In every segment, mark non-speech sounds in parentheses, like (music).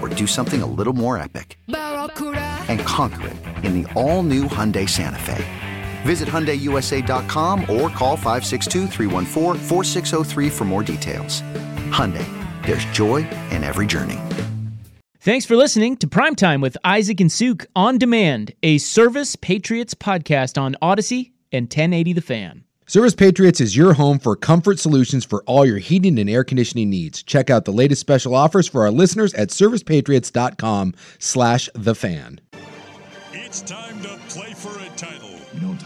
or do something a little more epic? And conquer it in the all new Hyundai Santa Fe. Visit HyundaiUSA.com or call 562 for more details. Hyundai, there's joy in every journey. Thanks for listening to Primetime with Isaac and Suk on demand, a Service Patriots podcast on Odyssey and 1080 The Fan. Service Patriots is your home for comfort solutions for all your heating and air conditioning needs. Check out the latest special offers for our listeners at servicepatriots.com slash the fan. It's time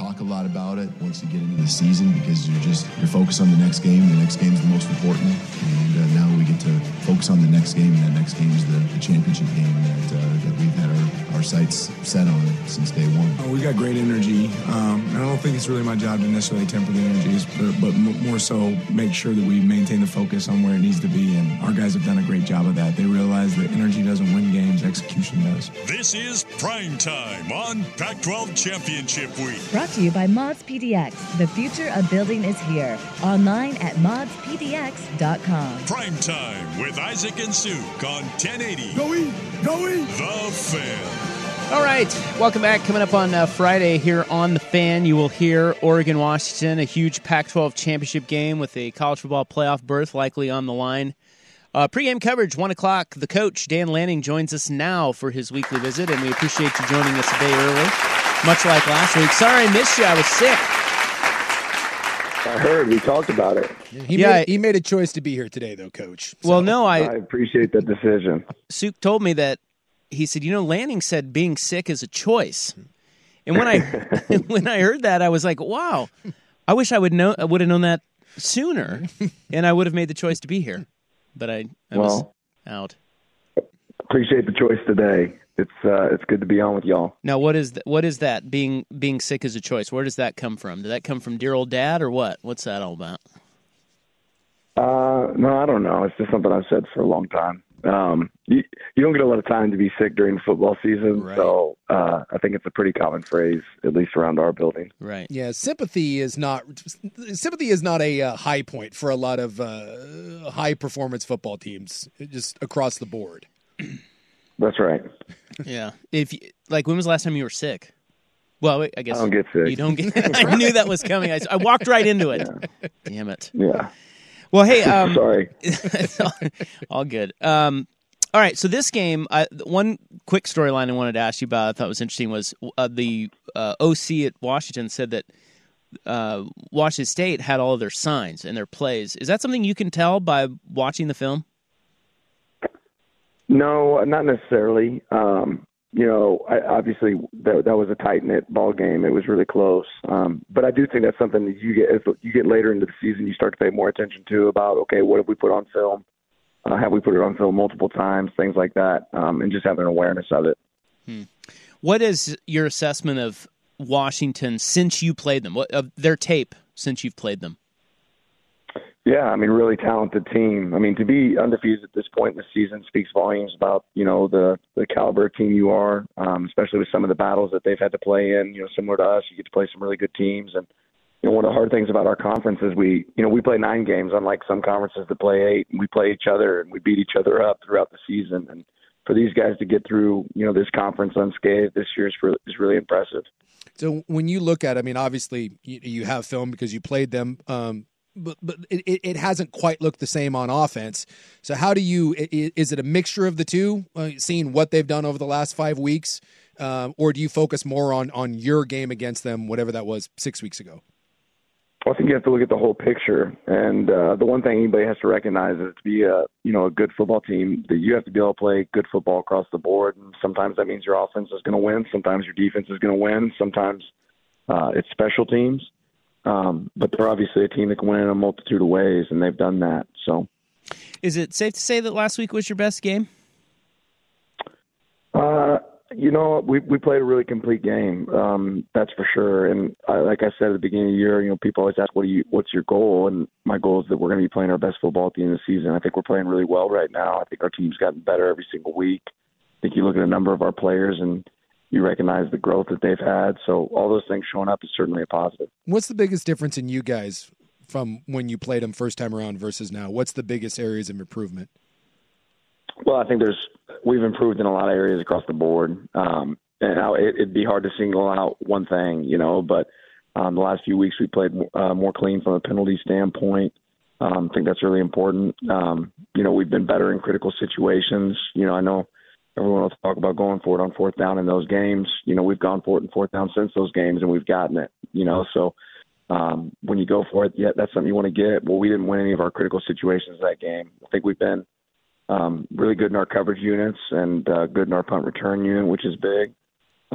talk a lot about it once you get into the season because you're just you're focused on the next game. The next game is the most important, and uh, now we get to focus on the next game. And that next game is the, the championship game that, uh, that we've had our, our sights set on since day one. Oh, we got great energy. Um, I don't think it's really my job to necessarily temper the energies, but, but more so make sure that we maintain the focus on where it needs to be. And our guys have done a great job of that. They realize that energy doesn't win games, execution does. This is prime time on Pac-12 Championship Week. Brought to you by Mods PDX. The future of building is here. Online at modspdx.com. Prime time with Isaac and Suk on 1080. Go eat! Go eat! The Fan. All right, welcome back. Coming up on uh, Friday here on The Fan, you will hear Oregon Washington, a huge Pac 12 championship game with a college football playoff berth likely on the line. Uh, pre-game coverage, 1 o'clock. The coach, Dan Lanning, joins us now for his weekly visit, and we appreciate you joining us a day early, much like last week. Sorry I missed you. I was sick. I heard we talked about it. He, Yeah, made, I- he made a choice to be here today, though, Coach. Well, no, I, I appreciate that decision. Suk told me that he said, you know, Lanning said being sick is a choice. And when I (laughs) (laughs) when I heard that, I was like, wow, I wish I would know I would have known that sooner, and I would have made the choice to be here. But I, I was out. Appreciate the choice today. It's uh, it's good to be on with y'all. Now, what is th- what is that? Being being sick as a choice. Where does that come from? Did that come from dear old dad, or what? What's that all about? Uh, no, I don't know. It's just something I've said for a long time. Um, you, you don't get a lot of time to be sick during the football season, Right. so uh, I think it's a pretty common phrase, at least around our building. Right. Yeah, sympathy is not sympathy is not a uh, high point for a lot of uh, high performance football teams, just across the board. (clears throat) That's right. Yeah. If you, like, when was the last time you were sick? Well, I guess I don't get sick. You don't get. (laughs) I knew that was coming. I, I walked right into it. Damn it. Yeah. Well, hey, um, (laughs) Sorry. (laughs) all, all good. Um, all right, so this game, I, one quick storyline I wanted to ask you about, I thought was interesting, was uh, the uh, OC at Washington said that uh, Washington State had all of their signs and their plays. Is that something you can tell by watching the film? No, not necessarily. Um, you know, I, obviously that that was a tight knit ball game. It was really close. Um, but I do think that's something that you get as you get later into the season, you start to pay more attention to about okay, what have we put on film? Uh, have we put it on film multiple times? Things like that, um, and just having an awareness of it. What is your assessment of Washington since you played them? What of their tape since you've played them? Yeah, I mean, really talented team. I mean, to be undefeated at this point in the season speaks volumes about you know the the caliber team you are, um, especially with some of the battles that they've had to play in. You know, similar to us, you get to play some really good teams, and you know, one of the hard things about our conference is we, you know, we play nine games, unlike some conferences that play eight. We play each other and we beat each other up throughout the season. And for these guys to get through, you know, this conference unscathed this year is, for, is really impressive. So when you look at, I mean, obviously you, you have film because you played them, um, but but it, it hasn't quite looked the same on offense. So how do you? Is it a mixture of the two? Uh, seeing what they've done over the last five weeks, uh, or do you focus more on on your game against them, whatever that was six weeks ago? Well, I think you have to look at the whole picture, and uh, the one thing anybody has to recognize is to be a you know a good football team that you have to be able to play good football across the board. And sometimes that means your offense is going to win, sometimes your defense is going to win, sometimes uh, it's special teams. Um, but they're obviously a team that can win in a multitude of ways, and they've done that. So, is it safe to say that last week was your best game? Uh, you know, we we played a really complete game. Um, that's for sure. And I, like I said at the beginning of the year, you know, people always ask, "What do you? What's your goal?" And my goal is that we're going to be playing our best football at the end of the season. I think we're playing really well right now. I think our team's gotten better every single week. I think you look at a number of our players and you recognize the growth that they've had. So all those things showing up is certainly a positive. What's the biggest difference in you guys from when you played them first time around versus now? What's the biggest areas of improvement? Well, I think there's we've improved in a lot of areas across the board. Um, and it, it'd be hard to single out one thing, you know. But um, the last few weeks we played uh, more clean from a penalty standpoint. Um, I think that's really important. Um, you know, we've been better in critical situations. You know, I know everyone will talk about going for it on fourth down in those games. You know, we've gone for it in fourth down since those games, and we've gotten it. You know, so um, when you go for it, yeah, that's something you want to get. Well, we didn't win any of our critical situations that game. I think we've been um, really good in our coverage units and uh, good in our punt return unit, which is big.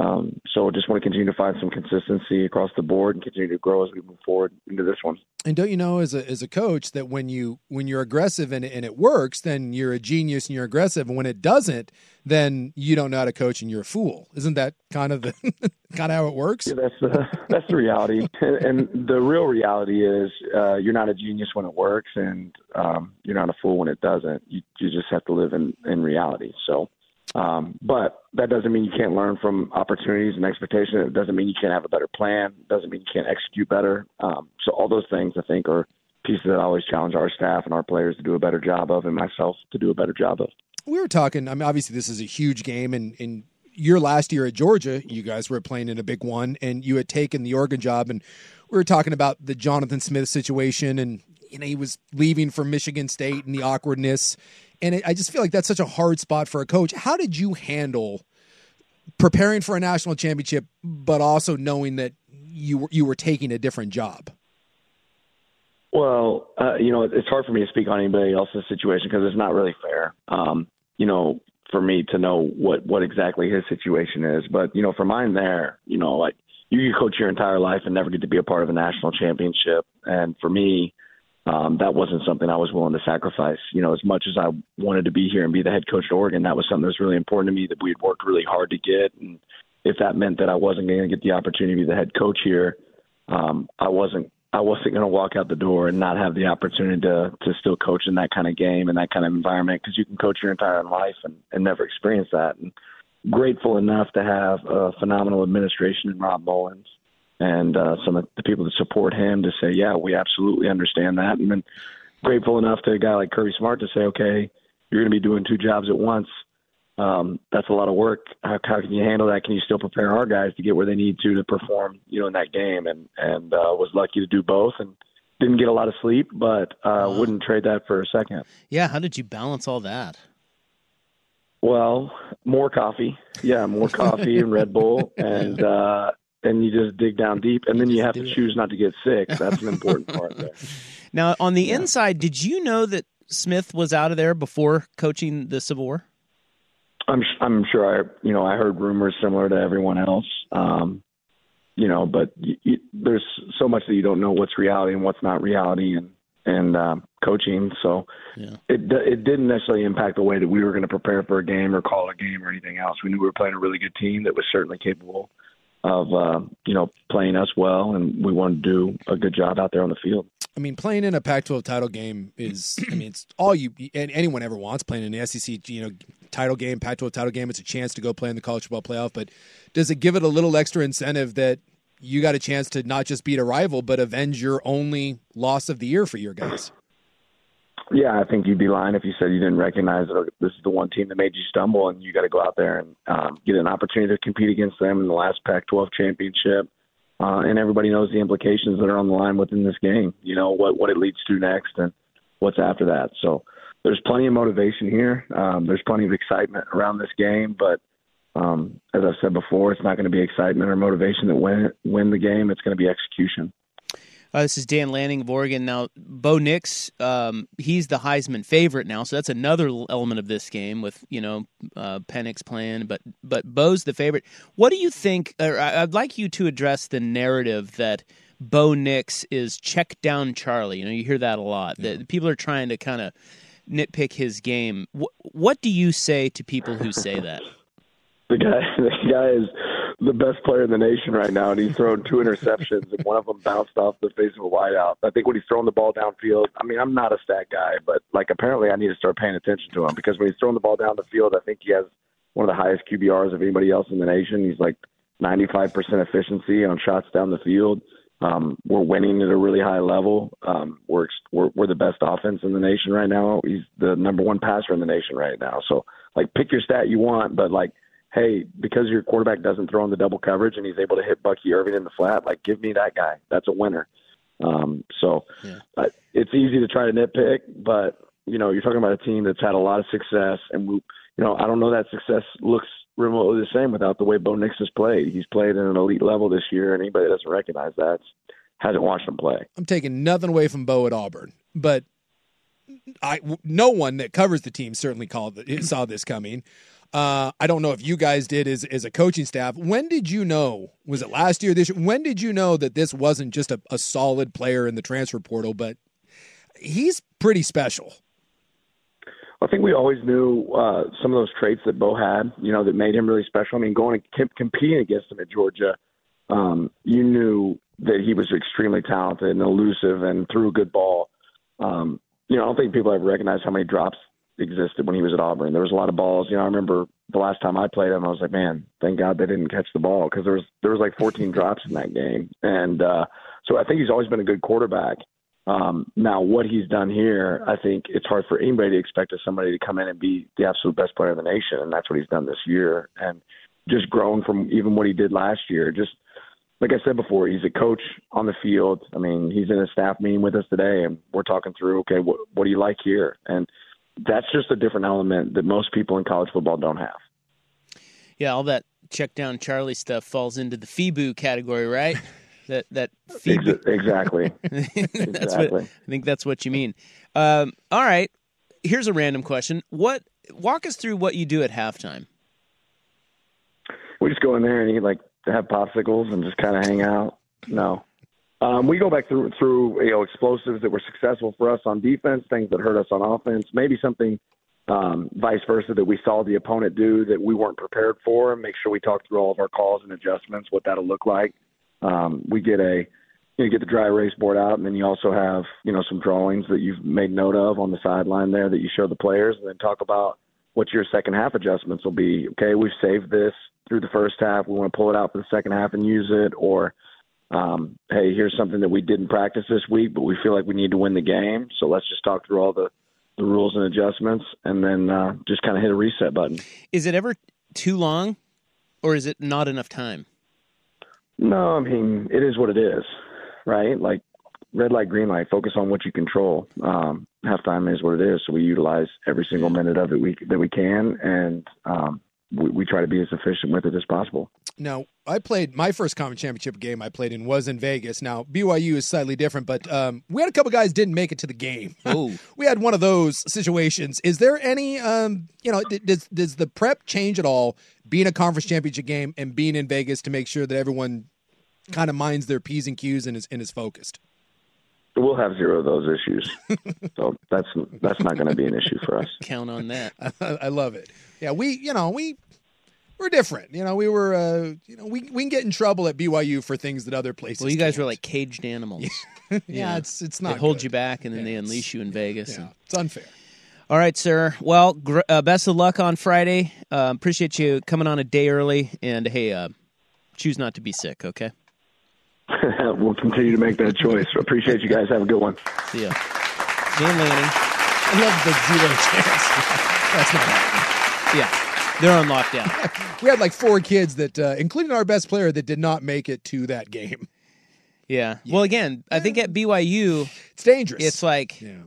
Um, so just want to continue to find some consistency across the board and continue to grow as we move forward into this one. And don't you know, as a as a coach, that when you when you're aggressive and and it works, then you're a genius and you're aggressive, and when it doesn't, then you don't know how to coach and you're a fool. Isn't that kind of the (laughs) kind of how it works? Yeah, that's the that's the reality, and, and the real reality is uh, you're not a genius when it works, and um, you're not a fool when it doesn't. You you just have to live in in reality. So. Um, but that doesn't mean you can't learn from opportunities and expectations. It doesn't mean you can't have a better plan. It doesn't mean you can't execute better. Um, so all those things I think are pieces that I always challenge our staff and our players to do a better job of, and myself to do a better job of. We were talking. I mean, obviously this is a huge game, and in your last year at Georgia, you guys were playing in a big one, and you had taken the Oregon job, and we were talking about the Jonathan Smith situation, and you know he was leaving for Michigan State and the awkwardness and it, I just feel like that's such a hard spot for a coach. How did you handle preparing for a national championship, but also knowing that you were, you were taking a different job? Well, uh, you know, it's hard for me to speak on anybody else's situation because it's not really fair. Um, you know, for me to know what what exactly his situation is, but you know, for mine there, you know, like you could coach your entire life and never get to be a part of a national championship, and for me, um, that wasn't something I was willing to sacrifice. You know, as much as I wanted to be here and be the head coach at Oregon, that was something that was really important to me that we had worked really hard to get. And if that meant that I wasn't going to get the opportunity to be the head coach here, um, I wasn't. I wasn't going to walk out the door and not have the opportunity to to still coach in that kind of game and that kind of environment because you can coach your entire life and, and never experience that. And grateful enough to have a phenomenal administration in Rob Mullins and uh, some of the people that support him to say, yeah, we absolutely understand that. And then grateful enough to a guy like Kirby Smart to say, okay, you're going to be doing two jobs at once. Um, that's a lot of work. How, how can you handle that? Can you still prepare our guys to get where they need to to perform, you know, in that game? And and uh, was lucky to do both, and didn't get a lot of sleep, but uh, wouldn't trade that for a second. Yeah, how did you balance all that? Well, more coffee. Yeah, more (laughs) coffee and Red Bull, and uh, and you just dig down deep, and then you have to it. choose not to get sick. (laughs) That's an important part there. Now, on the yeah. inside, did you know that Smith was out of there before coaching the Sabor? I'm I'm sure I you know I heard rumors similar to everyone else. Um, you know, but y- y- there's so much that you don't know what's reality and what's not reality, and and um, coaching. So yeah. it it didn't necessarily impact the way that we were going to prepare for a game or call a game or anything else. We knew we were playing a really good team that was certainly capable of uh, you know playing us well, and we want to do a good job out there on the field. I mean, playing in a Pac-12 title game is, I mean, it's all you and anyone ever wants. Playing in the SEC, you know, title game, Pac-12 title game, it's a chance to go play in the college football playoff. But does it give it a little extra incentive that you got a chance to not just beat a rival, but avenge your only loss of the year for your guys. Yeah, I think you'd be lying if you said you didn't recognize that this is the one team that made you stumble, and you got to go out there and um, get an opportunity to compete against them in the last Pac-12 championship. Uh, and everybody knows the implications that are on the line within this game. You know what what it leads to next, and what's after that. So there's plenty of motivation here. Um, there's plenty of excitement around this game, but um, as I've said before, it's not going to be excitement or motivation that win win the game. It's going to be execution. Uh, this is Dan Lanning of Oregon. Now, Bo Nix, um, he's the Heisman favorite now, so that's another element of this game with you know uh, Penix playing, but but Bo's the favorite. What do you think? I'd like you to address the narrative that Bo Nix is check down Charlie. You know, you hear that a lot. Yeah. That people are trying to kind of nitpick his game. What, what do you say to people who say that? (laughs) The guy, the guy is the best player in the nation right now, and he's thrown two interceptions, and one of them bounced off the face of a wideout. I think when he's throwing the ball downfield, I mean, I'm not a stat guy, but like apparently I need to start paying attention to him because when he's throwing the ball down the field, I think he has one of the highest QBRs of anybody else in the nation. He's like 95% efficiency on shots down the field. Um, we're winning at a really high level. Um, we're, we're we're the best offense in the nation right now. He's the number one passer in the nation right now. So, like, pick your stat you want, but like hey, because your quarterback doesn't throw in the double coverage and he's able to hit Bucky Irving in the flat, like give me that guy. That's a winner. Um, so yeah. uh, it's easy to try to nitpick, but you know you're talking about a team that's had a lot of success, and we, you know I don't know that success looks remotely the same without the way Bo Nix has played. He's played at an elite level this year, and anybody that doesn't recognize that hasn't watched him play. I'm taking nothing away from Bo at Auburn, but I no one that covers the team certainly called saw this coming. Uh, I don't know if you guys did as, as a coaching staff. When did you know? Was it last year? This year? When did you know that this wasn't just a, a solid player in the transfer portal, but he's pretty special? I think we always knew uh, some of those traits that Bo had, you know, that made him really special. I mean, going and competing against him at Georgia, um, you knew that he was extremely talented and elusive and threw a good ball. Um, you know, I don't think people ever recognized how many drops existed when he was at Auburn. There was a lot of balls. You know, I remember the last time I played him, I was like, man, thank God they didn't catch the ball because there was there was like 14 (laughs) drops in that game, and uh, so I think he's always been a good quarterback. Um, now, what he's done here, I think it's hard for anybody to expect somebody to come in and be the absolute best player in the nation, and that's what he's done this year, and just grown from even what he did last year. Just like I said before, he's a coach on the field. I mean, he's in a staff meeting with us today, and we're talking through, okay, what what do you like here, and that's just a different element that most people in college football don't have. Yeah, all that check down Charlie stuff falls into the FIBU category, right? (laughs) that that FIBU. exactly. (laughs) that's exactly. What, I think that's what you mean. Um, all right, here's a random question. What walk us through what you do at halftime? We just go in there and eat like have popsicles and just kind of hang out. No, um, we go back through through you know explosives that were successful for us on defense, things that hurt us on offense, maybe something um, vice versa that we saw the opponent do that we weren't prepared for, and make sure we talk through all of our calls and adjustments, what that'll look like. Um, we get a you get the dry erase board out, and then you also have you know some drawings that you've made note of on the sideline there that you show the players, and then talk about what your second half adjustments will be. Okay, we've saved this through the first half. We want to pull it out for the second half and use it, or um, hey, here's something that we didn't practice this week, but we feel like we need to win the game. So let's just talk through all the, the rules and adjustments and then uh, just kind of hit a reset button. Is it ever too long or is it not enough time? No, I mean, it is what it is, right? Like red light, green light, focus on what you control. Um, halftime is what it is. So we utilize every single minute of it we, that we can. And, um, we, we try to be as efficient with it as possible. Now, I played my first conference championship game I played in was in Vegas. Now, BYU is slightly different, but um, we had a couple guys didn't make it to the game. (laughs) Oh. we had one of those situations. Is there any, um, you know, does does the prep change at all being a conference championship game and being in Vegas to make sure that everyone kind of minds their p's and q's and is and is focused? We'll have zero of those issues, (laughs) so that's that's not going to be an issue for us. Count on that. (laughs) I, I love it. Yeah, we you know we we're different. You know, we were, uh, you know, we we can get in trouble at BYU for things that other places. Well, you guys can't. were like caged animals. (laughs) yeah, yeah, it's it's not. They hold good. you back and then Yeah, they unleash you in Vegas. Yeah, and- it's unfair. All right, sir. Well, gr- uh, best of luck on Friday. Uh, appreciate you coming on a day early, and hey, uh, choose not to be sick. Okay. (laughs) we'll continue to make that choice. Appreciate you guys. Have a good one. See ya. Dan Lanning. I love the zero chance. (laughs) That's not happening. Yeah, they're on lockdown. (laughs) We had like four kids that, uh, including our best player, that did not make it to that game. Yeah. Well, again, I think at BYU, It's dangerous. it's like yeah.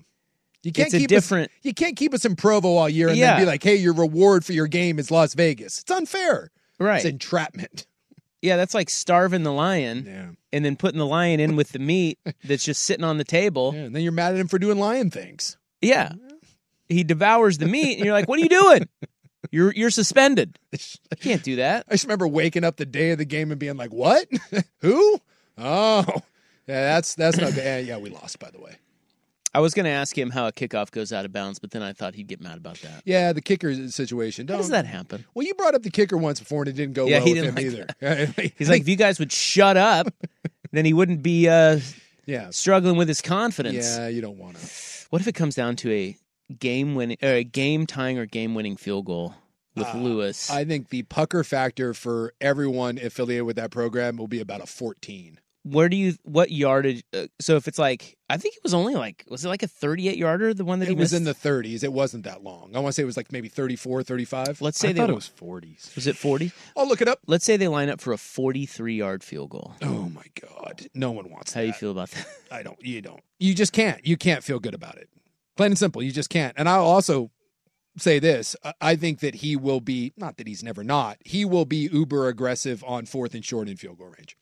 You can't keep different- Us, you can't keep us in Provo all year and Yeah. then be like, "Hey, your reward for your game is Las Vegas." It's unfair. right. It's entrapment. yeah, that's like starving the lion Yeah. and then putting the lion in with the meat that's just sitting on the table. yeah. And then you're mad at him for doing lion things. Yeah. He devours the meat and you're like, "What are you doing?" You're you're suspended. (laughs) You can't do that. I just remember waking up the day of the game and being like, "What? (laughs) Who? Oh, yeah, that's that's not good." Yeah, we lost by the way. I was going to ask him how a kickoff goes out of bounds, but then I thought he'd get mad about that. Yeah, the kicker situation. Don't, does that happen? Well, you brought up the kicker once before and it didn't go Yeah, well he with didn't him like either. (laughs) He's like, if you guys would shut up, then he wouldn't be uh, yeah, struggling with his confidence. yeah, you don't want to. What if it comes down to a game winning, or a game tying or game winning field goal with Lewis? I think the pucker factor for everyone affiliated with that program will be about a 14. Where do you what yardage? Uh, so if it's like, I think it was only like, was it like a thirty-eight yarder? The one that he It was missed? in the 30s. It wasn't that long. I want to say it was like maybe 34, 35. Let's say I they thought it was 40s. was it forty? I'll look it up. Let's say they line up for a forty-three yard field goal. Oh my god, no one wants How that. you feel about that? I don't. You don't. You just can't. You can't feel good about it. Plain and simple. You just can't. And I'll also say this: I- I think that he will be not that he's never not. He will be uber aggressive on fourth and short in field goal range.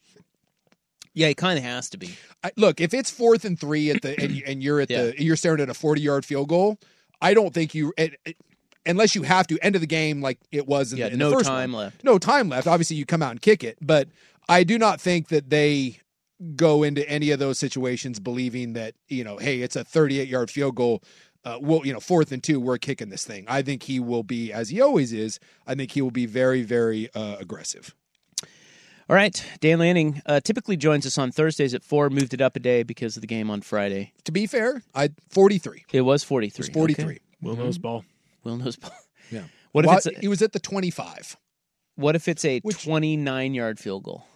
Yeah, he kind of has to be. I, look, if it's fourth and three at the and, and you're at the you're staring at a forty yard field goal, I don't think you. It, it- Unless you have to end of the game like it was in, Yeah, the, in no the time one. left. No time left. Obviously, you come out and kick it, but I do not think that they go into any of those situations believing that you know, hey, it's a 38 yard field goal. Uh, well, you know, fourth and two, we're kicking this thing. I think he will be, as he always is. I think he will be very, very uh, aggressive. All right, Dan Lanning uh, typically joins us on Thursdays at four. Moved it up a day because of the game on Friday. To be fair, I 43. It was forty-three. It's 43. Okay. Will knows ball. Will knows. Ball. Yeah. (laughs) What if Well, it's a, he was at the 25. what if it's a Which- twenty-nine yard field goal?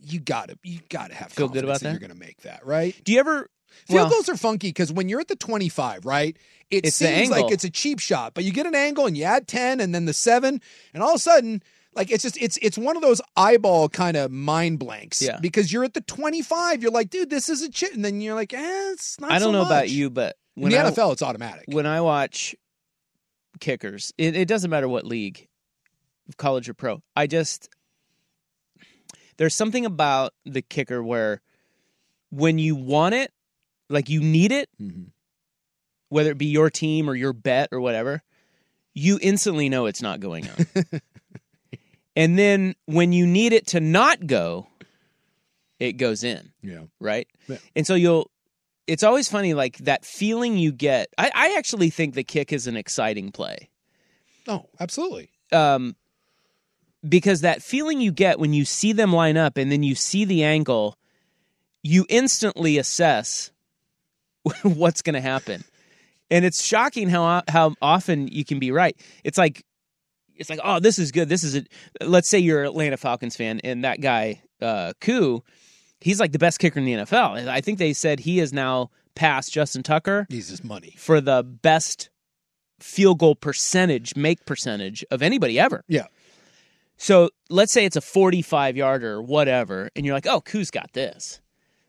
You got to, you got to have Feel good confidence about that? You're going to make that, right? Do you ever? Field well, goals are funky because when you're at the 25, right? It seems like it's a cheap shot, but you get an angle and you add 10 and then the 7 and all of a sudden like it's just it's it's one of those eyeball kind of mind blanks Yeah. because you're at the 25 you're like dude this is a chit and then you're like eh it's not I don't so know about you, but in when the I, NFL it's automatic when I watch kickers, it, it doesn't matter what league, college or pro. I just there's something about the kicker where when you want it, like you need it, Mhm. whether it be your team or your bet or whatever, you instantly know it's not going on. (laughs) and then when you need it to not go, it goes in yeah right? Yeah. And so you'll it's always funny like that feeling you get. I, I actually think the kick is an exciting play. oh absolutely Um because that feeling you get when you see them line up and then you see the angle, you instantly assess (laughs) what's going to happen. And it's shocking how how often you can be right. It's like it's like, oh, this is good. This is a let's say you're an Atlanta Falcons fan and that guy, uh, Koo, he's like the best kicker in the NFL. And I think they said he is now past Justin Tucker he's his money for the best field goal percentage, make percentage of anybody ever. yeah So let's say it's a 45 yarder or whatever, and you're like, oh, Koo's got this.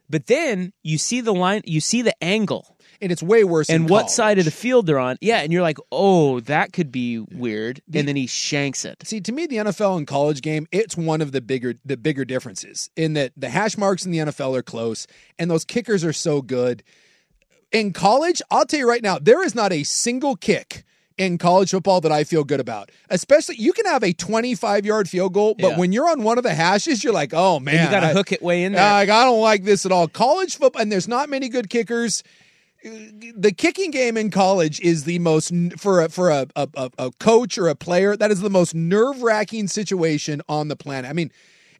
But then you see the line, you see the angle and it's way worse and what side of the field they're on. Yeah, and you're like, oh, that could be weird. And then he shanks it. See, to me, the NFL and college game, it's one of the bigger the bigger differences in that the hash marks in the NFL are close, and those kickers are so good. In college, I'll tell you right now, there is not a single kick in college football that I feel good about. Especially, you can have a 25 yard field goal, but Yeah. when you're on one of the hashes, you're like, oh man, And you got to hook it way in there. like, I don't like this at all. College football, and there's not many good kickers. The kicking game in college is the most for a for a a, a- a coach or a player. That is the most nerve wracking situation on the planet. I mean,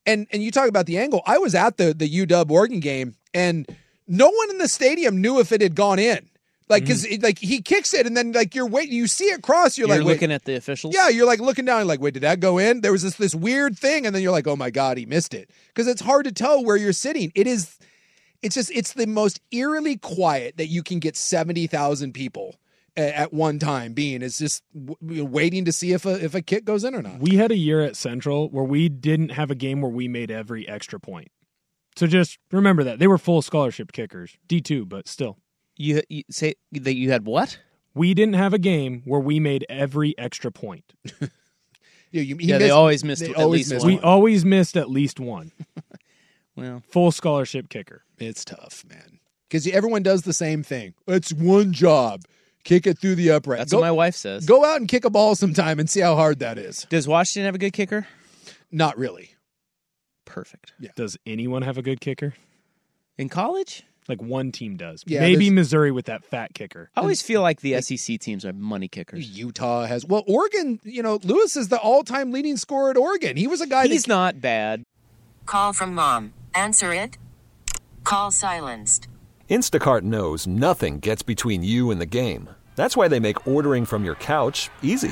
and and you talk about the angle. I was at the the UW Oregon game, and no one in the stadium knew if it had gone in. Like, mm-hmm. because like he kicks it, and then like you're waiting, you see it cross, you're, You're, like, wait, looking at the officials. yeah, you're like looking down, like, wait, did that go in? There was this this weird thing, and then you're like, oh my god, he missed it, because it's hard to tell where you're sitting. It is, it's just, it's the most eerily quiet that you can get seventy thousand people at one time being. It's just w- waiting to see if a if a kick goes in or not. We had a year at Central where we didn't have a game where we made every extra point. So just remember that they were full scholarship kickers, D two, but still. You, you say that you had what? We didn't have a game where we made every extra point. (laughs) Yeah, you, he Yeah, they always missed they at always least missed one. We always missed at least one. (laughs) Well, Full scholarship kicker. It's tough, man, because everyone does the same thing. It's one job: kick it through the upright. that's go, what my wife says. go out and kick a ball sometime and see how hard that is. Does Washington have a good kicker? Not really. Perfect. Does anyone have a good kicker? In college, Like one team does. Yeah, Maybe there's- Missouri with that fat kicker. I always feel like the SEC teams are money kickers. Utah has well, Oregon. You know, Lewis is the all-time leading scorer at Oregon. He was a guy. He's that, not bad. Call from mom. Answer it. Call silenced. Instacart knows nothing gets between you and the game. That's why they make ordering from your couch easy.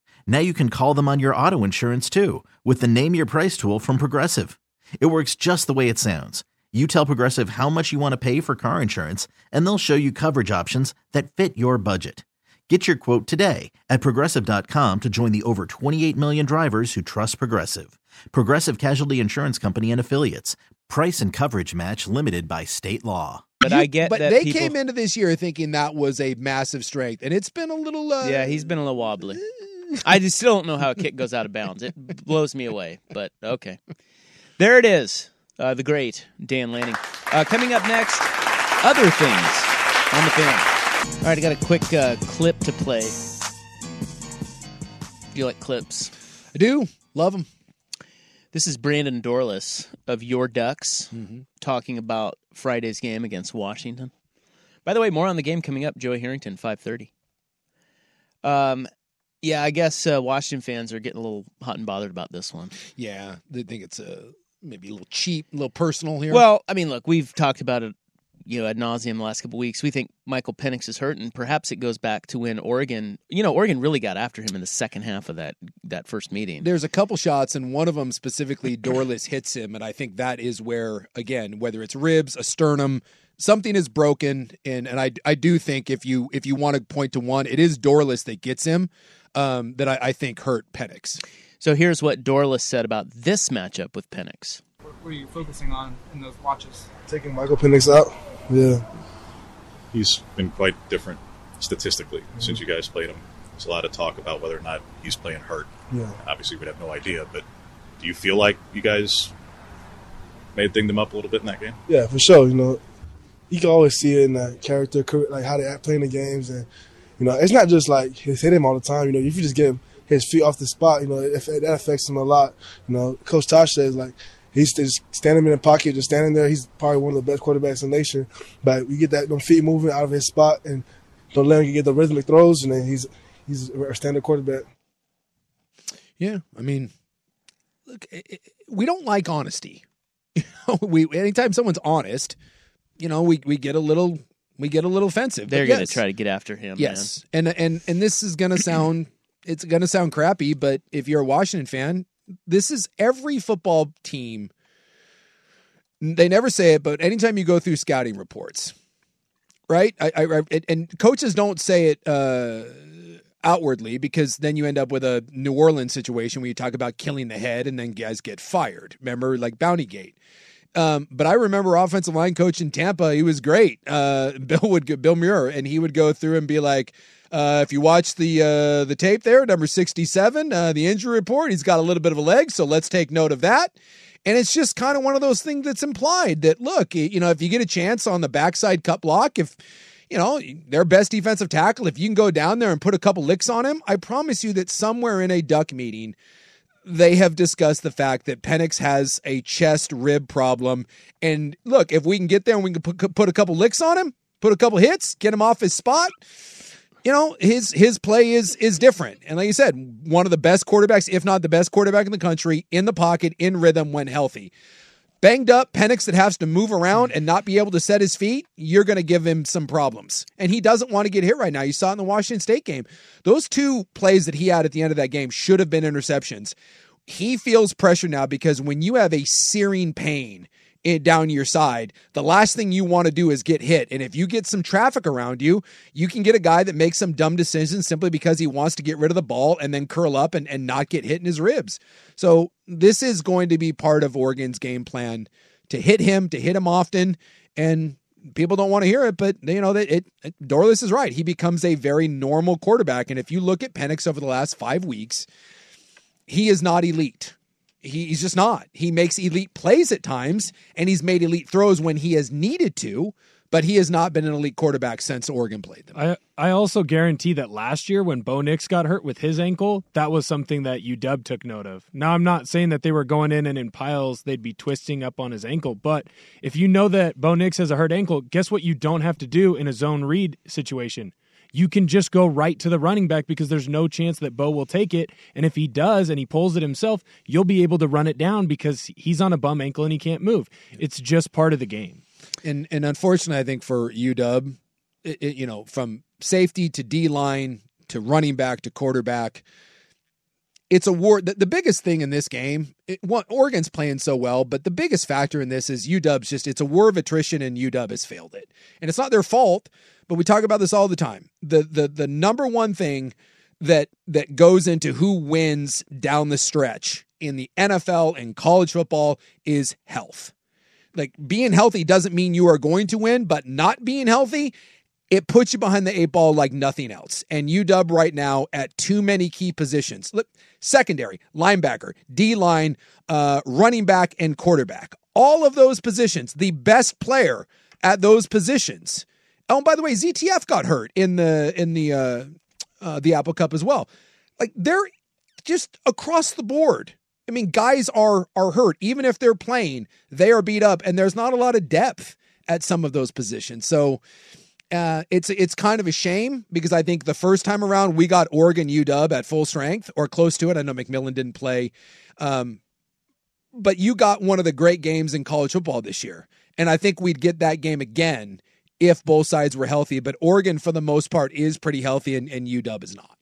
Now you can call them on your auto insurance too with the Name Your Price tool from Progressive. It works just the way it sounds. You tell Progressive how much you want to pay for car insurance, and they'll show you coverage options that fit your budget. Get your quote today at progressive.com to join the over 28 million drivers who trust Progressive. Progressive Casualty Insurance Company and Affiliates. Price and coverage match limited by state law. But I get but that they people- came into this year thinking that was a massive strength, and it's been a little. Uh, Yeah, he's been a little wobbly. I just still don't know how a kick goes out of bounds. It blows me away, but okay. There it is. Uh, the great Dan Lanning. Uh, coming up next, other things on the fan. All right, I got a quick uh, clip to play. Do you like clips? I do love them. This is Brandon Dorlus of Your Ducks talking about Friday's game against Washington. By the way, more on the game coming up. Joey Harrington, five thirty. Um, yeah, I guess uh, Washington fans are getting a little hot and bothered about this one. Yeah, they think it's a maybe a little cheap, a little personal here. Well, I mean, look, we've talked about it, you know, ad nauseum the last couple of weeks. We think Michael Penix is hurt, and perhaps it goes back to when Oregon, you know, Oregon really got after him in the second half of that that first meeting. There's a couple shots, and one of them specifically, Dorlus hits him, and I think that is where, again, whether it's ribs, a sternum, something is broken, and and I I do think if you if you want to point to one, it is Dorlus that gets him, um, that I, I think hurt Penix. So here's what Dorlus said about this matchup with Penix. What are you focusing on in those watches? Taking Michael Penix out. Yeah. he's been quite different statistically since you guys played him. There's a lot of talk about whether or not he's playing hurt. Yeah. Obviously, we'd have no idea, but do you feel like you guys made have dinged him up a little bit in that game? Yeah, for sure. You know, you can always see it in the character, like how they act playing the games, and you know, it's not just like hit him all the time. You know, if you just get him his feet off the spot, you know, it, that affects him a lot. You know, Coach Tosh says like he's just standing in the pocket, just standing there. He's probably one of the best quarterbacks in the nation. But we get that them feet moving out of his spot and don't let him get the rhythmic throws, and then he's he's a standard quarterback. Yeah, I mean, look, i- i- we don't like honesty. (laughs) We anytime someone's honest, you know, we we get a little we get a little offensive. They're going yes, to try to get after him. Yes, and and and this is going to sound it's going to sound crappy, but if you're a Washington fan, this is every football team. They never say it, but anytime you go through scouting reports, right? I, I, I and coaches don't say it uh, outwardly because then you end up with a New Orleans situation where you talk about killing the head and then guys get fired. Remember, like Bounty Gate. Um, but I remember offensive line coach in Tampa. He was great. Uh, (laughs) Bill would Bill Muir, and he would go through and be like, uh, "If you watch the uh, the tape there, number sixty seven, uh, the injury report, he's got a little bit of a leg, so let's take note of that." And it's just kind of one of those things that's implied that look, you know, if you get a chance on the backside cut block, if you know their best defensive tackle, if you can go down there and put a couple licks on him, I promise you that somewhere in a duck meeting they have discussed the fact that Penix has a chest rib problem. And look, if we can get there and we can put, put a couple licks on him, put a couple hits, get him off his spot, you know, his his play is is different. And like you said, one of the best quarterbacks, if not the best quarterback in the country, in the pocket, in rhythm when healthy. Banged up Penix that has to move around and not be able to set his feet, you're going to give him some problems. And he doesn't want to get hit right now. You saw it in the Washington State game. Those two plays that he had at the end of that game should have been interceptions. He feels pressure now because when you have a searing pain down your side, the last thing you want to do is get hit. And if you get some traffic around you, you can get a guy that makes some dumb decisions simply because he wants to get rid of the ball and then curl up and, and not get hit in his ribs. So this is going to be part of Oregon's game plan to hit him, to hit him often. And people don't want to hear it, but you know that it, it Dorlus is right. He becomes a very normal quarterback. And if you look at Penix over the last five weeks, he is not elite. He, he's just not. He makes elite plays at times, and he's made elite throws when he has needed to, but he has not been an elite quarterback since Oregon played them. I, I also guarantee that last year when Bo Nix got hurt with his ankle, that was something that UW took note of. Now, I'm not saying that they were going in and in piles they'd be twisting up on his ankle, but if you know that Bo Nix has a hurt ankle, guess what you don't have to do in a zone read situation? You can just go right to the running back because there's no chance that Bo will take it. And if he does and he pulls it himself, you'll be able to run it down because he's on a bum ankle and he can't move. It's just part of the game. And and unfortunately, I think for UW, it, it, you know, from safety to D line to running back to quarterback, it's a war. The, the biggest thing in this game, it, Oregon's playing so well, but the biggest factor in this is UW's just it's a war of attrition, and UW has failed it, and it's not their fault. But we talk about this all the time. The the the number one thing that that goes into who wins down the stretch in the NFL and college football is health. Like being healthy doesn't mean you are going to win, but not being healthy it puts you behind the eight ball like nothing else. And UW right now at too many key positions. Look, secondary, linebacker, D line, uh, running back, and quarterback. All of those positions, the best player at those positions. Oh, and by the way, ZTF got hurt in the in the uh, uh, the Apple Cup as well. Like they're just across the board. I mean, guys are are hurt even if they're playing. They are beat up, and there's not a lot of depth at some of those positions. So uh, it's it's kind of a shame because I think the first time around we got Oregon UW at full strength or close to it. I know McMillan didn't play, um, but you got one of the great games in college football this year, and I think we'd get that game again if both sides were healthy. But Oregon, for the most part, is pretty healthy, and, and UW is not.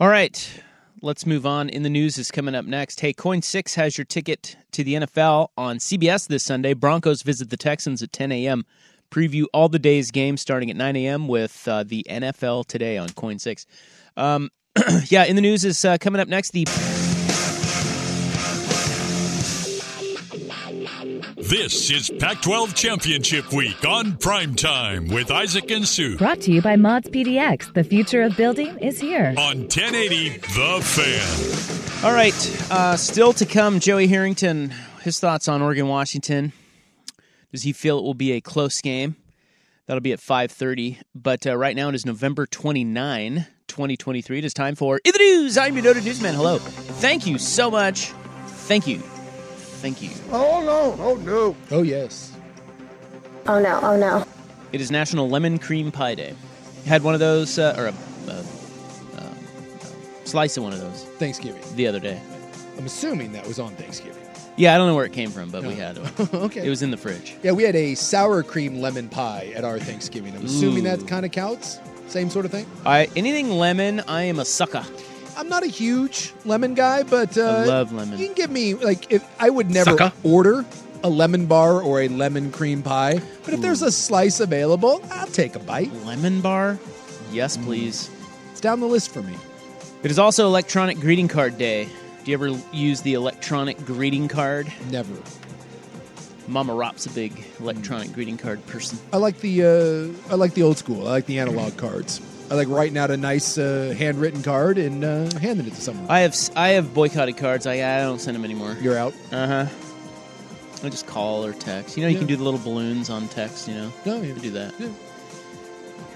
All right. Let's move on. In the news is coming up next. Hey, KOIN Six has your ticket to the NFL on CBS this Sunday. Broncos visit the Texans at 10 a.m. Preview all the day's games starting at 9 a.m. with uh, the NFL today on KOIN Six. Um, (clears throat) yeah, in the news is uh, coming up next. The This is Pac 12 Championship Week on Primetime with Isaac and Sue Brought to you by Mods PDX. The future of building is here. on 1080 The Fan. All right, uh, still to come. Joey Harrington, his thoughts on Oregon Washington. Does he feel it will be a close game? That'll be at five thirty. But uh, right now it is November 29, 2023. It is time for In the News. I'm your noted newsman. Hello. Thank you so much. Thank you. Thank you. Oh no! Oh no! Oh yes. Oh no, oh no. It is National Lemon Cream Pie Day. Had one of those, uh, or a, a, a slice of one of those Thanksgiving. the other day. I'm assuming that was on Thanksgiving. Yeah, I don't know where it came from, but we Oh. had it. (laughs) okay. It was in the fridge. Yeah, we had a sour cream lemon pie at our Thanksgiving. I'm assuming Ooh. that kind of counts. Same sort of thing. I anything lemon, I am a sucker. I'm not a huge lemon guy, but uh, I love lemon. You can give me like if I would never Sucker. order a lemon bar or a lemon cream pie, but if there's a slice available, I'll take a bite. Lemon bar? Yes, please. It's down the list for me. It is also Electronic Greeting Card Day. Do you ever use the electronic greeting card? Never. Mama Rop's a big electronic greeting card person. I like the uh, I like the old school. I like the analog cards. I like writing out a nice uh, handwritten card and uh, handing it to someone. I have I have boycotted cards. I I don't send them anymore. You're out. Uh huh. I just call or text. You know, you Yeah. can do the little balloons on text. You know, Oh, yeah. You do that. Yeah.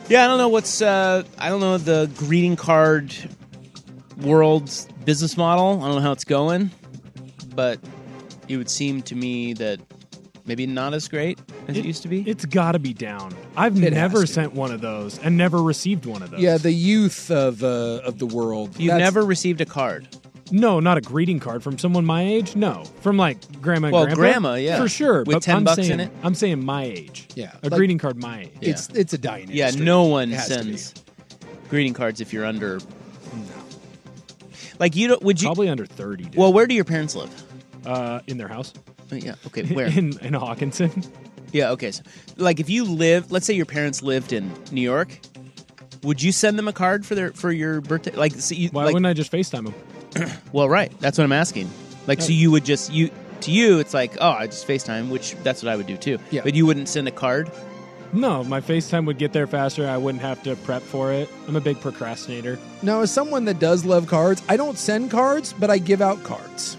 Yeah, I don't know what's uh, I don't know the greeting card world's business model. I don't know how it's going, but it would seem to me that maybe not as great as it, used to be. It's got to be down. I've It never sent one of those and never received one of those. Yeah, the youth of uh, of the world. You've never received a card. No, not a greeting card from someone my age. No, from like grandma. and Well, grandpa, grandma, yeah. for sure. With but 10 I'm bucks saying, in it? I'm saying my age. Yeah, a like- greeting card my age. It's it's a dying Yeah, industry. no one It has to be. sends greeting cards if you're under. No. Like you don't? Would you? Probably under thirty. Dude. Well, where do your parents live? Uh, in their house. Uh, Yeah. Okay. Where? (laughs) in in Hockinson. Yeah. Okay. So, like, if you live, let's say your parents lived in New York, would you send them a card for their for your birthday? Like, so you, Why like, wouldn't I just FaceTime them? (clears throat) Well, right. That's what I'm asking. Like, so you would just you to you, it's like, oh, I just FaceTime, which that's what I would do too. Yeah. But you wouldn't send a card. No, my FaceTime would get there faster. I wouldn't have to prep for it. I'm a big procrastinator. Now, as someone that does love cards, I don't send cards, but I give out cards.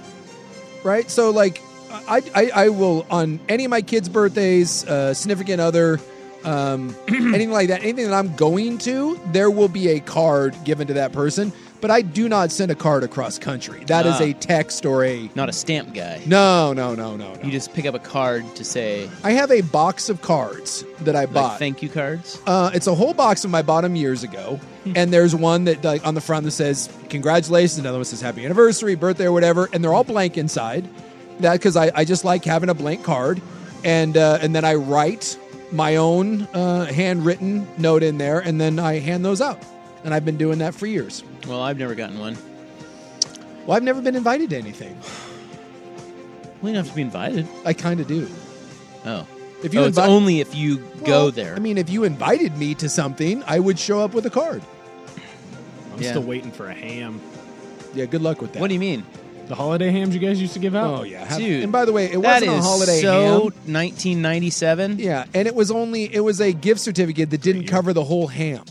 Right? So, like, I, I, I will, on any of my kids' birthdays, uh, significant other, um, (clears throat) anything like that, anything that I'm going to, there will be a card given to that person. But I do not send a card across country. That is Ah. a text or a. Not a stamp guy. No, no, no, no, no. You just pick up a card to say I have a box of cards that I like bought. thank you cards. Uh, it's a whole box of my bottom years ago, Hmm. and there's one that like on the front that says "Congratulations," another one says "Happy Anniversary," birthday, or whatever, and they're all blank inside. That because I, I just like having a blank card, and uh, and then I write my own uh, handwritten note in there, and then I hand those out, and I've been doing that for years. Well, I've never gotten one. Well, I've never been invited to anything. We don't have to be invited. I kind of do. Oh, If you oh, it's only if you go there. I mean, if you invited me to something, I would show up with a card. I'm Yeah. still waiting for a ham. Yeah, good luck with that. what do you mean? The holiday hams you guys used to give out? Oh yeah, Have- Dude, And by the way, it that wasn't a is holiday so ham. 1997. Yeah, and it was only it was a gift certificate that didn't cover the whole ham.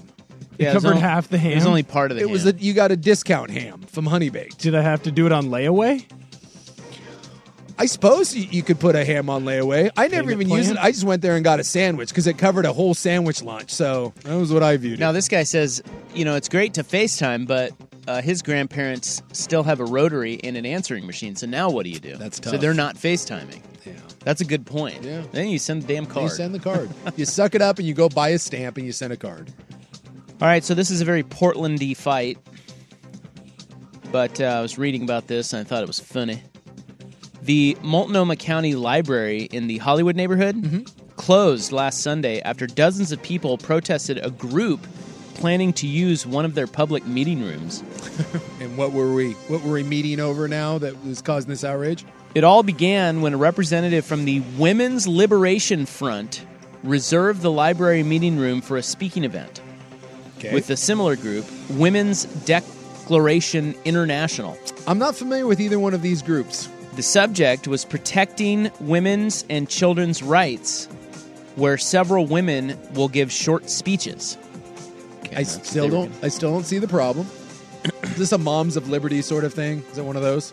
It Yeah, was covered only- half the ham. It was ham? only part of the It was ham. that you got a discount ham from Honey Baked. Did I have to do it on layaway? I suppose you, you could put a ham on layaway. I never Payment even used it. I just went there and got a sandwich because it covered a whole sandwich lunch. So that was what I viewed. Now it. this guy says, you know, it's great to FaceTime, but uh, his grandparents still have a rotary and an answering machine. So now what do you do? That's tough. So they're not FaceTiming. Yeah. That's a good point. Yeah. Then you send the damn card. You send the card. (laughs) you suck it up and you go buy a stamp and you send a card. All right, so this is a very Portlandy fight. but uh, I was reading about this and I thought it was funny. The Multnomah County Library in the Hollywood neighborhood closed last Sunday after dozens of people protested a group planning to use one of their public meeting rooms. (laughs) And what were we? What were we meeting over now that was causing this outrage? It all began when a representative from the Women's Liberation Front reserved the library meeting room for a speaking event Okay. with a similar group, Women's Declaration International. I'm not familiar with either one of these groups. The subject was protecting women's and children's rights, where several women will give short speeches. I still don't. I still don't see the problem. (clears throat) Is this a Moms of Liberty sort of thing? Is it one of those?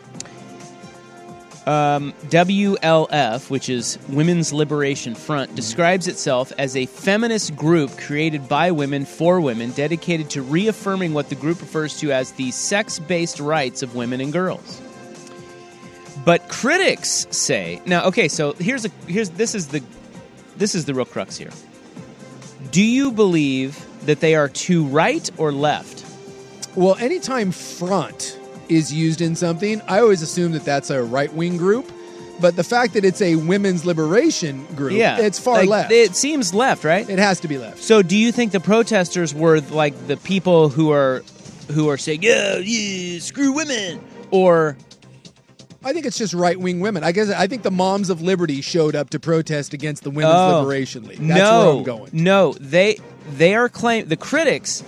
Um, WLF, which is Women's Liberation Front, describes itself as a feminist group created by women for women, dedicated to reaffirming what the group refers to as the sex-based rights of women and girls. But critics say now. Okay, so here's a here's this is the this is the real crux here. Do you believe that they are to right or left? Well, anytime front is used in something, I always assume that that's a right wing group. But the fact that it's a women's liberation group, Yeah, it's far like, left. It seems left, right? It has to be left. So, do you think the protesters were like the people who are who are saying, "Yeah, yeah, screw women," or I think it's just right wing women. I guess I think the Moms of Liberty showed up to protest against the Women's Oh. Liberation League. That's no, where I'm going. no, they they are claim the critics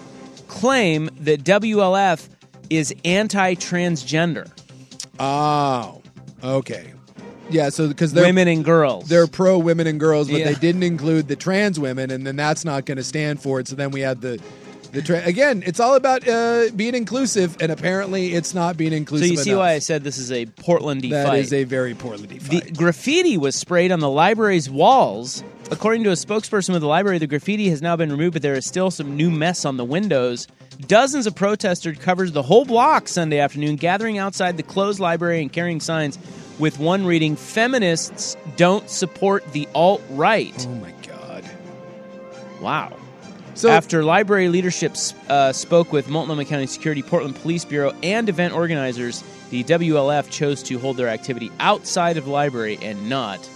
claim that WLF is anti-transgender. Oh, okay. Yeah, so because they're Women and girls. they're pro women and girls, but Yeah. they didn't include the trans women, and then that's not going to stand for it. So then we had the the tra- again. It's all about uh, being inclusive, and apparently it's not being inclusive. So inclusive. you see enough. why I said this is a Portlandy That fight. is a very Portlandy The graffiti was sprayed on the library's walls. According to a spokesperson with the library, the graffiti has now been removed, but there is still some new mess on the windows. Dozens of protesters covered the whole block Sunday afternoon, gathering outside the closed library and carrying signs with one reading Feminists don't support the alt right. Oh my God. Wow. So- After library leadership uh, spoke with Multnomah County Security, Portland Police Bureau, and event organizers, the WLF chose to hold their activity outside of the library and not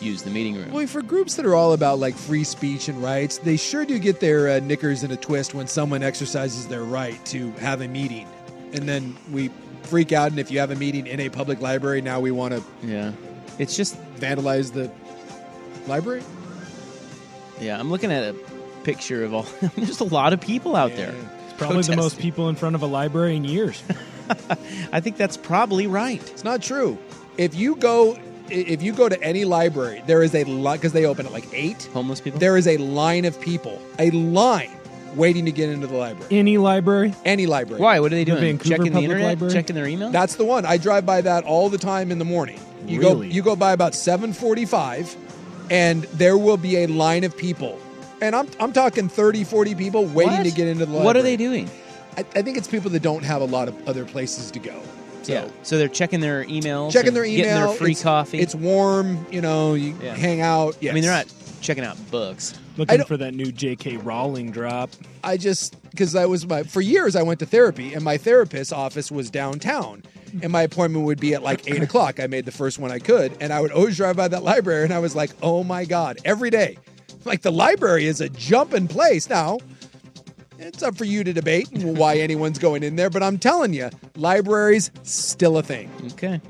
use the meeting room. Well, for groups that are all about like free speech and rights, they sure do get their uh, knickers in a twist when someone exercises their right to have a meeting, and then we freak out. And if you have a meeting in a public library, now we want to Yeah. It's just vandalize the library. Yeah, I'm looking at a picture of all. (laughs) There's a lot of people out there. Probably the most people in front of a library in years. (laughs) (laughs) I think that's probably right. It's not true. If you go, if you go to any library, there is a lot because they open at like eight. Homeless people. There is a line of people, a line waiting to get into the library. Any library? Any library. Why? What are they The doing? Vancouver Checking the Public internet? Library? Checking their email? That's the one. I drive by that all the time in the morning. You go Really? you go by about 7:45 and there will be a line of people. And I'm I'm talking 30 40 people waiting What? to get into the library. What are they doing? I, I think it's people that don't have a lot of other places to go. So yeah. So they're checking their emails, checking their email, getting their free it's, coffee. It's warm, you know, you Yeah. hang out. I mean, they're yes. not checking out books. Looking for that new J.K. Rowling drop. I just because I was my for years I went to therapy and my therapist's office was downtown and my appointment would be at like eight o'clock. I made the first one I could and I would always drive by that library and I was like, oh my god, every day, like the library is a jumping place now. It's up for you to debate why anyone's going in there, but I'm telling you, libraries still a thing. Okay.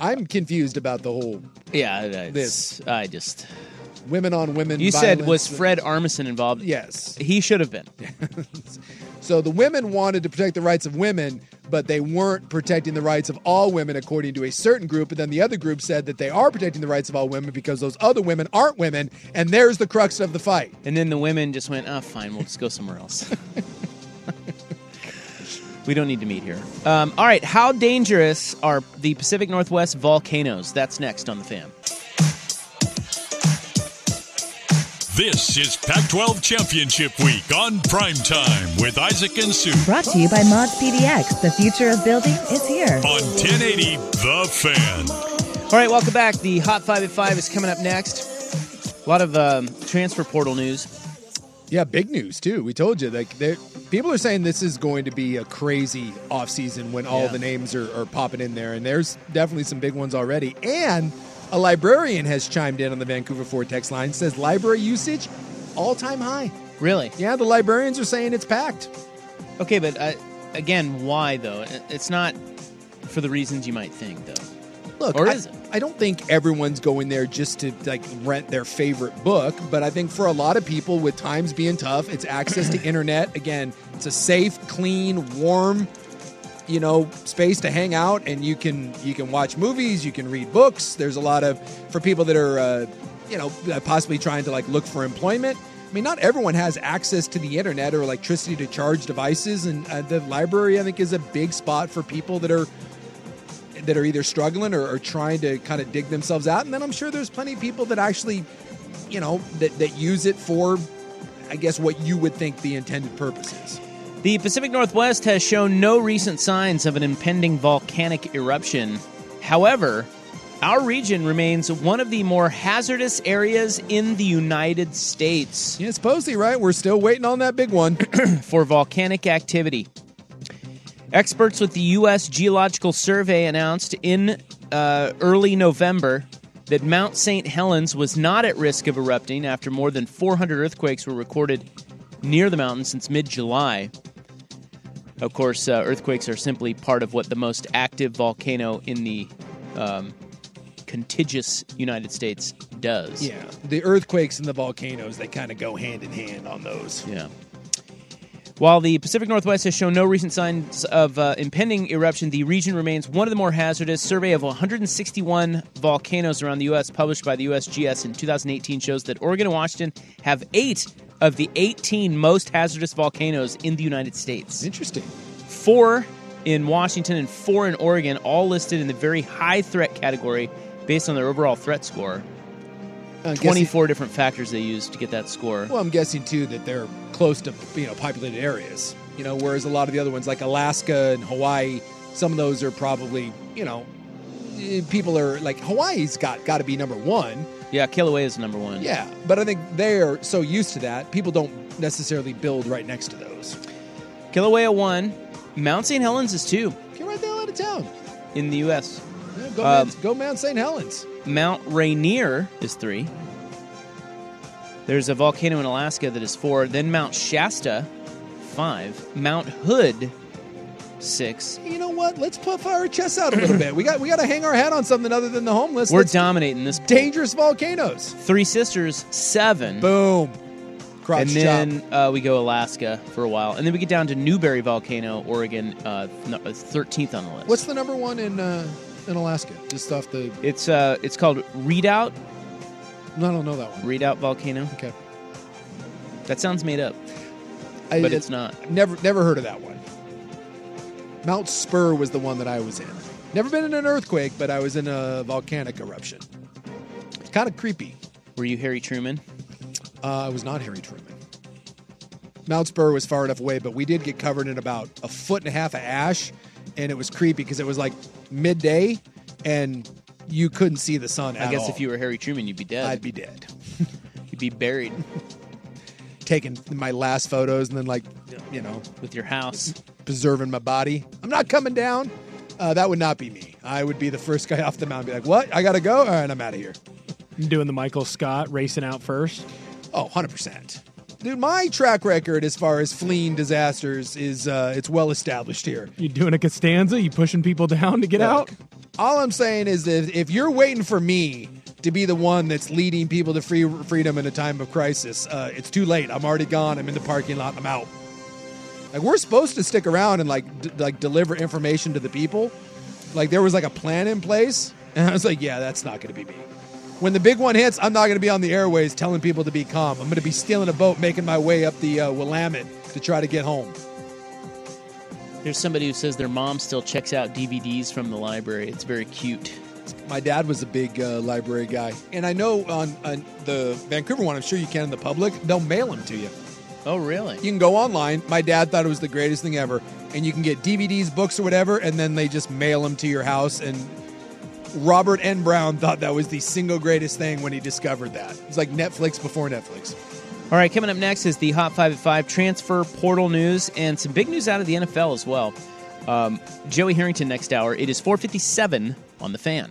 I'm confused about the whole Yeah. This. I just. women on women. You said was Fred Armisen involved? Yes. He should have been. (laughs) So the women wanted to protect the rights of women, but they weren't protecting the rights of all women according to a certain group. And then the other group said that they are protecting the rights of all women because those other women aren't women. And there's the crux of the fight. And then the women just went, oh, fine, we'll just go somewhere else. (laughs) we don't need to meet here. Um, all right, how dangerous are the Pacific Northwest volcanoes? That's next on the fan. This is Pac 12 Championship Week on Prime Time with Isaac and Sue Brought to you by Mods PDX. The future of building is here. on 1080 The Fan. All right, welcome back. The Hot 5 at 5 is coming up next. A lot of um, transfer portal news. Yeah, big news too. We told you like people are saying this is going to be a crazy offseason when all Yeah. the names are, are popping in there, and there's definitely some big ones already. And a librarian has chimed in on the Vancouver Ford text line says library usage all time high. Really? Yeah, the librarians are saying it's packed. Okay, but uh, again, why though? It's not for the reasons you might think, though. Look, or I, is it? I don't think everyone's going there just to like rent their favorite book, but I think for a lot of people with times being tough, it's access to (clears throat) internet. Again, it's a safe, clean, warm, you know, space to hang out and you can you can watch movies, you can read books. There's a lot of for people that are uh, you know, possibly trying to like look for employment. I mean, not everyone has access to the internet or electricity to charge devices, and uh, the library, I think, is a big spot for people that are that are either struggling or, or trying to kind of dig themselves out. And then I'm sure there's plenty of people that actually, you know, that, that use it for, I guess, what you would think the intended purpose is. The Pacific Northwest has shown no recent signs of an impending volcanic eruption. However, our region remains one of the more hazardous areas in the United States. Yeah, supposedly, right? We're still waiting on that big one. (clears throat) for volcanic activity. Experts with the U.S. Geological Survey announced in uh, early November that Mount St. Helens was not at risk of erupting after more than 400 earthquakes were recorded near the mountain since mid July. Of course, uh, earthquakes are simply part of what the most active volcano in the um, contiguous United States does. Yeah, the earthquakes and the volcanoes, they kind of go hand in hand on those. Yeah. While the Pacific Northwest has shown no recent signs of uh, impending eruption, the region remains one of the more hazardous. Survey of 161 volcanoes around the U.S. published by the USGS in 2018 shows that Oregon and Washington have eight of the 18 most hazardous volcanoes in the United States. Interesting. Four in Washington and four in Oregon, all listed in the very high threat category based on their overall threat score. I'm guessing- 24 different factors they use to get that score. Well, I'm guessing too that they're close to you know populated areas. You know, whereas a lot of the other ones like Alaska and Hawaii, some of those are probably you know people are like Hawaii's got got to be number one. Yeah, Kilauea is number one. Yeah, but I think they're so used to that, people don't necessarily build right next to those. Kilauea one, Mount St. Helens is two Get right the hell out of town. in the U.S. Yeah, go, Um, Mount, go Mount St. Helens. Mount Rainier is three. There's a volcano in Alaska that is four. Then Mount Shasta, five. Mount Hood, six. You know what? Let's puff our chests out a little bit. We got we got to hang our hat on something other than the homeless. We're Let's- dominating this. dangerous volcanoes. Three Sisters, seven. Boom. Crotch and then uh, we go Alaska for a while, and then we get down to Newberry Volcano, Oregon, uh, thirteenth on the list. What's the number one in uh, in Alaska? Just off the. It's uh, it's called Redoubt. No, I don't know that one. Redoubt Volcano. Okay. That sounds made up, I- but it's not. Never never heard of that one. Mount Spurr was the one that I was in. Never been in an earthquake, but I was in a volcanic eruption. It's kind of creepy. Were you Harry Truman? Uh, I was not Harry Truman. Mount Spurr was far enough away, but we did get covered in about a foot and a half of ash, and it was creepy because it was like midday, and you couldn't see the sun. I guess all. if you were Harry Truman, you'd be dead. I'd be dead. (laughs) You'd be buried (laughs) Taking my last photos and then like, you know, with your house. Preserving my body. I'm not coming down. Uh, that would not be me. I would be the first guy (laughs) off the mountain. Be like, what? I gotta go. All right, I'm out of here. I'm Doing the Michael Scott racing out first. Oh, 100%. Dude, my track record as far as fleeing disasters is uh, it's well established here. You doing a Costanza? You pushing people down to get out? All I'm saying is that if you're waiting for me to be the one that's leading people to free freedom in a time of crisis, uh, it's too late. I'm already gone. I'm in the parking lot. I'm out. Like we're supposed to stick around and like d- like deliver information to the people. Like there was like a plan in place, and I was like, yeah, that's not going to be me. When the big one hits, I'm not going to be on the airways telling people to be calm. I'm going to be stealing a boat, making my way up the uh, Willamette to try to get home. There's somebody who says their mom still checks out DVDs from the library. It's very cute. My dad was a big uh, library guy, and I know on, on the Vancouver one, I'm sure you can in the public. They'll mail them to you. Oh, really? You can go online. My dad thought it was the greatest thing ever, and you can get DVDs, books, or whatever, and then they just mail them to your house. And Robert N. Brown thought that was the single greatest thing when he discovered that. It's like Netflix before Netflix. All right, coming up next is the Hot 5 at 5 transfer portal news and some big news out of the NFL as well. Um, Joey Harrington next hour. It is 457 on the fan.